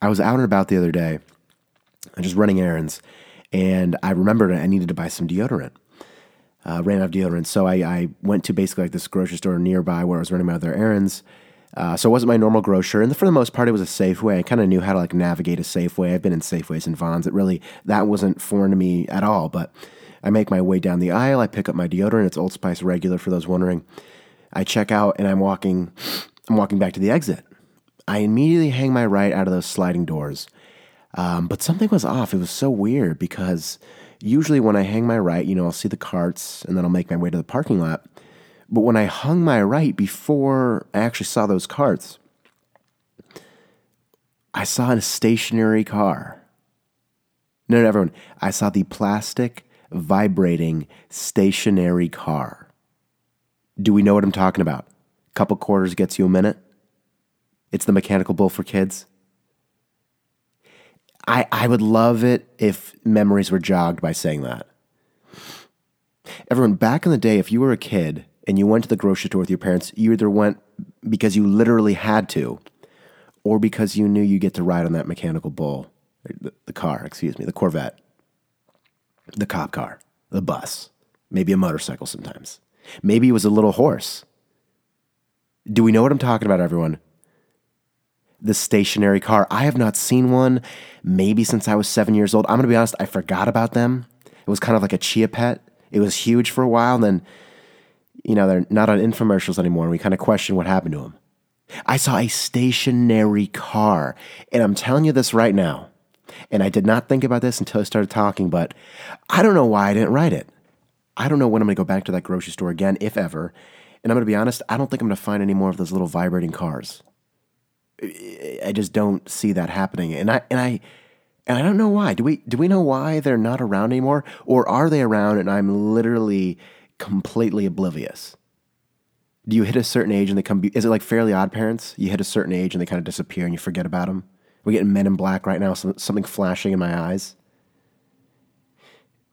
I was out and about the other day, just running errands, and I remembered I needed to buy some deodorant. Uh, ran out of deodorant, so I, I, went to basically like this grocery store nearby where I was running my other errands. Uh, so it wasn't my normal grocer, and for the most part, it was a Safeway. I kind of knew how to like navigate a Safeway. I've been in Safeways and Vons. It really that wasn't foreign to me at all. But I make my way down the aisle. I pick up my deodorant. It's Old Spice regular for those wondering. I check out, and I'm walking. I'm walking back to the exit. I immediately hang my right out of those sliding doors. Um, but something was off. It was so weird because usually when I hang my right, you know, I'll see the carts and then I'll make my way to the parking lot. But when I hung my right before I actually saw those carts, I saw a stationary car. No, no, everyone. I saw the plastic vibrating stationary car. Do we know what I'm talking about? Couple quarters gets you a minute. It's the mechanical bull for kids. I, I would love it if memories were jogged by saying that. Everyone, back in the day, if you were a kid and you went to the grocery store with your parents, you either went because you literally had to, or because you knew you get to ride on that mechanical bull, the, the car, excuse me, the Corvette, the cop car, the bus, maybe a motorcycle sometimes. Maybe it was a little horse. Do we know what I'm talking about, everyone? The stationary car. I have not seen one maybe since I was seven years old. I'm to be honest, I forgot about them. It was kind of like a chia pet. It was huge for a while. Then, you know, they're not on infomercials anymore. And we kind of question what happened to them. I saw a stationary car. And I'm telling you this right now. And I did not think about this until I started talking, but I don't know why I didn't write it. I don't know when I'm to go back to that grocery store again, if ever. And I'm to be honest, I don't think I'm to find any more of those little vibrating cars. I just don't see that happening. And I and I and I don't know why. Do we do we know why they're not around anymore, or are they around and I'm literally completely oblivious? Do you hit a certain age and they come? Is it like Fairly Odd Parents? You hit a certain age and they kind of disappear and you forget about them. We're getting Men in Black right now. Something flashing in my eyes.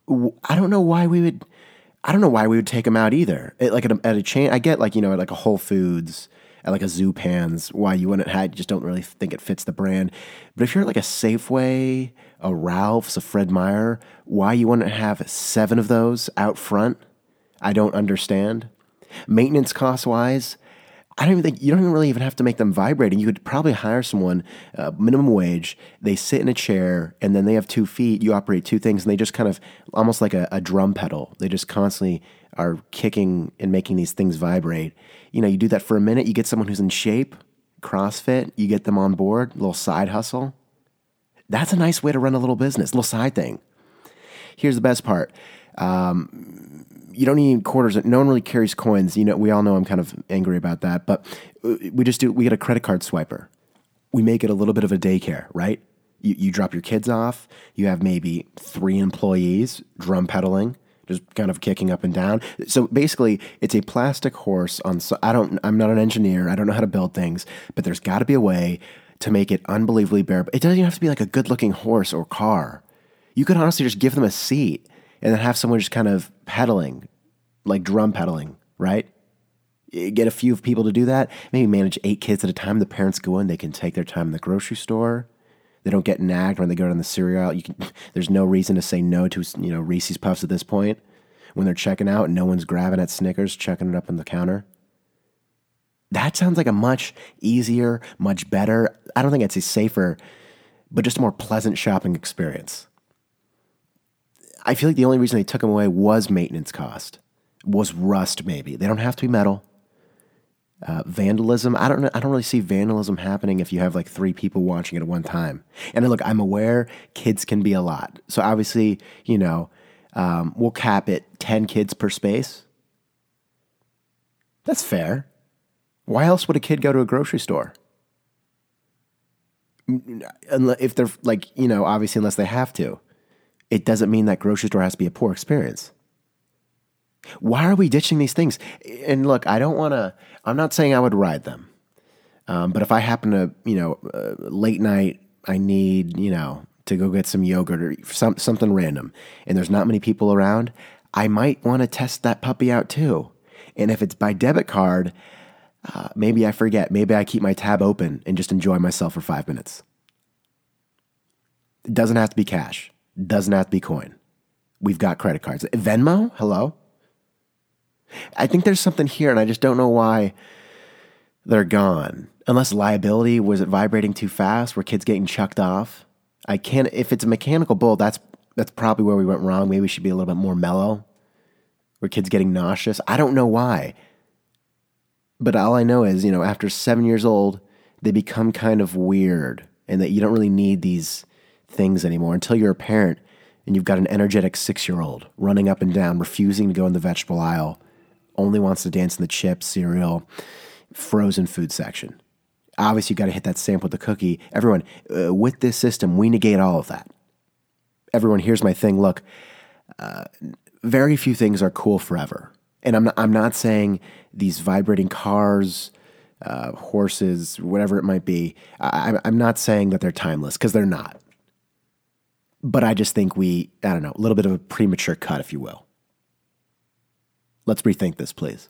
I don't know why we would. I don't know why we would take them out either. It, like at a, at a chain, I get like you know at like a Whole Foods like a Zupan's, why you wouldn't have, you just don't really think it fits the brand. But if you're like a Safeway, a Ralph's, a Fred Meyer, why you wouldn't have seven of those out front, I don't understand. Maintenance cost wise, I don't even think you don't even really even have to make them vibrating. You could probably hire someone, uh, minimum wage. They sit in a chair and then they have two feet. You operate two things, and they just kind of almost like a, a drum pedal. They just constantly are kicking and making these things vibrate. You know, you do that for a minute, you get someone who's in shape, CrossFit, you get them on board, little side hustle. That's a nice way to run a little business, little side thing. Here's the best part. Um, you don't need quarters. No one really carries coins. You know, we all know I'm kind of angry about that, but uh, we just do. We get a credit card swiper. We make it a little bit of a daycare, right? You, you drop your kids off. You have maybe three employees drum pedaling just kind of kicking up and down. So basically, it's a plastic horse on. So I don't. I'm not an engineer. I don't know how to build things, but there's got to be a way to make it unbelievably bearable. It doesn't even have to be like a good-looking horse or car. You could honestly just give them a seat and then have someone just kind of pedaling, like drum pedaling, right? Eh, get a few people to do that. Maybe manage eight kids at a time. The parents go in. They can take their time in the grocery store they don't get nagged when they go down the cereal. You can, there's no reason to say no to you know Reese's Puffs at this point when they're checking out no one's grabbing at Snickers, checking it up on the counter. That sounds like a much easier, much better. I don't think I'd say safer, but just a more pleasant shopping experience. I feel like the only reason they took them away was maintenance cost, was rust maybe. They don't have to be metal. Uh, vandalism. I don't. I don't really see vandalism happening if you have like three people watching it at one time. And look, I'm aware kids can be a lot. So obviously, you know, um, we'll cap it ten kids per space. That's fair. Why else would a kid go to a grocery store? If they're like, you know, obviously, unless they have to, it doesn't mean that grocery store has to be a poor experience. Why are we ditching these things? And look, I don't want to, I'm not saying I would ride them. Um, but if I happen to, you know, uh, late night, I need, you know, to go get some yogurt or some, something random, and there's not many people around, I might want to test that puppy out too. And if it's by debit card, uh, maybe I forget. Maybe I keep my tab open and just enjoy myself for five minutes. It doesn't have to be cash. it Doesn't have to be coin. We've got credit cards. Venmo? Hello? I think there's something here, and I just don't know why they're gone. Unless liability was it vibrating too fast? Were kids getting chucked off? I can't. If it's a mechanical bull, that's that's probably where we went wrong. Maybe we should be a little bit more mellow. Were kids getting nauseous? I don't know why. But all I know is, you know, after seven years old, they become kind of weird, and that you don't really need these things anymore until you're a parent and you've got an energetic six year old running up and down, refusing to go in the vegetable aisle, only wants to dance in the chips, cereal, frozen food section. Obviously, you've got to hit that stamp with the cookie. Everyone, uh, with this system, we negate all of that. Everyone, here's my thing. Look, uh, very few things are cool forever. And I'm not, I'm not saying these vibrating cars, uh, horses, whatever it might be, I, I'm not saying that they're timeless because they're not. But I just think we, I don't know, a little bit of a premature cut, if you will. Let's rethink this, please.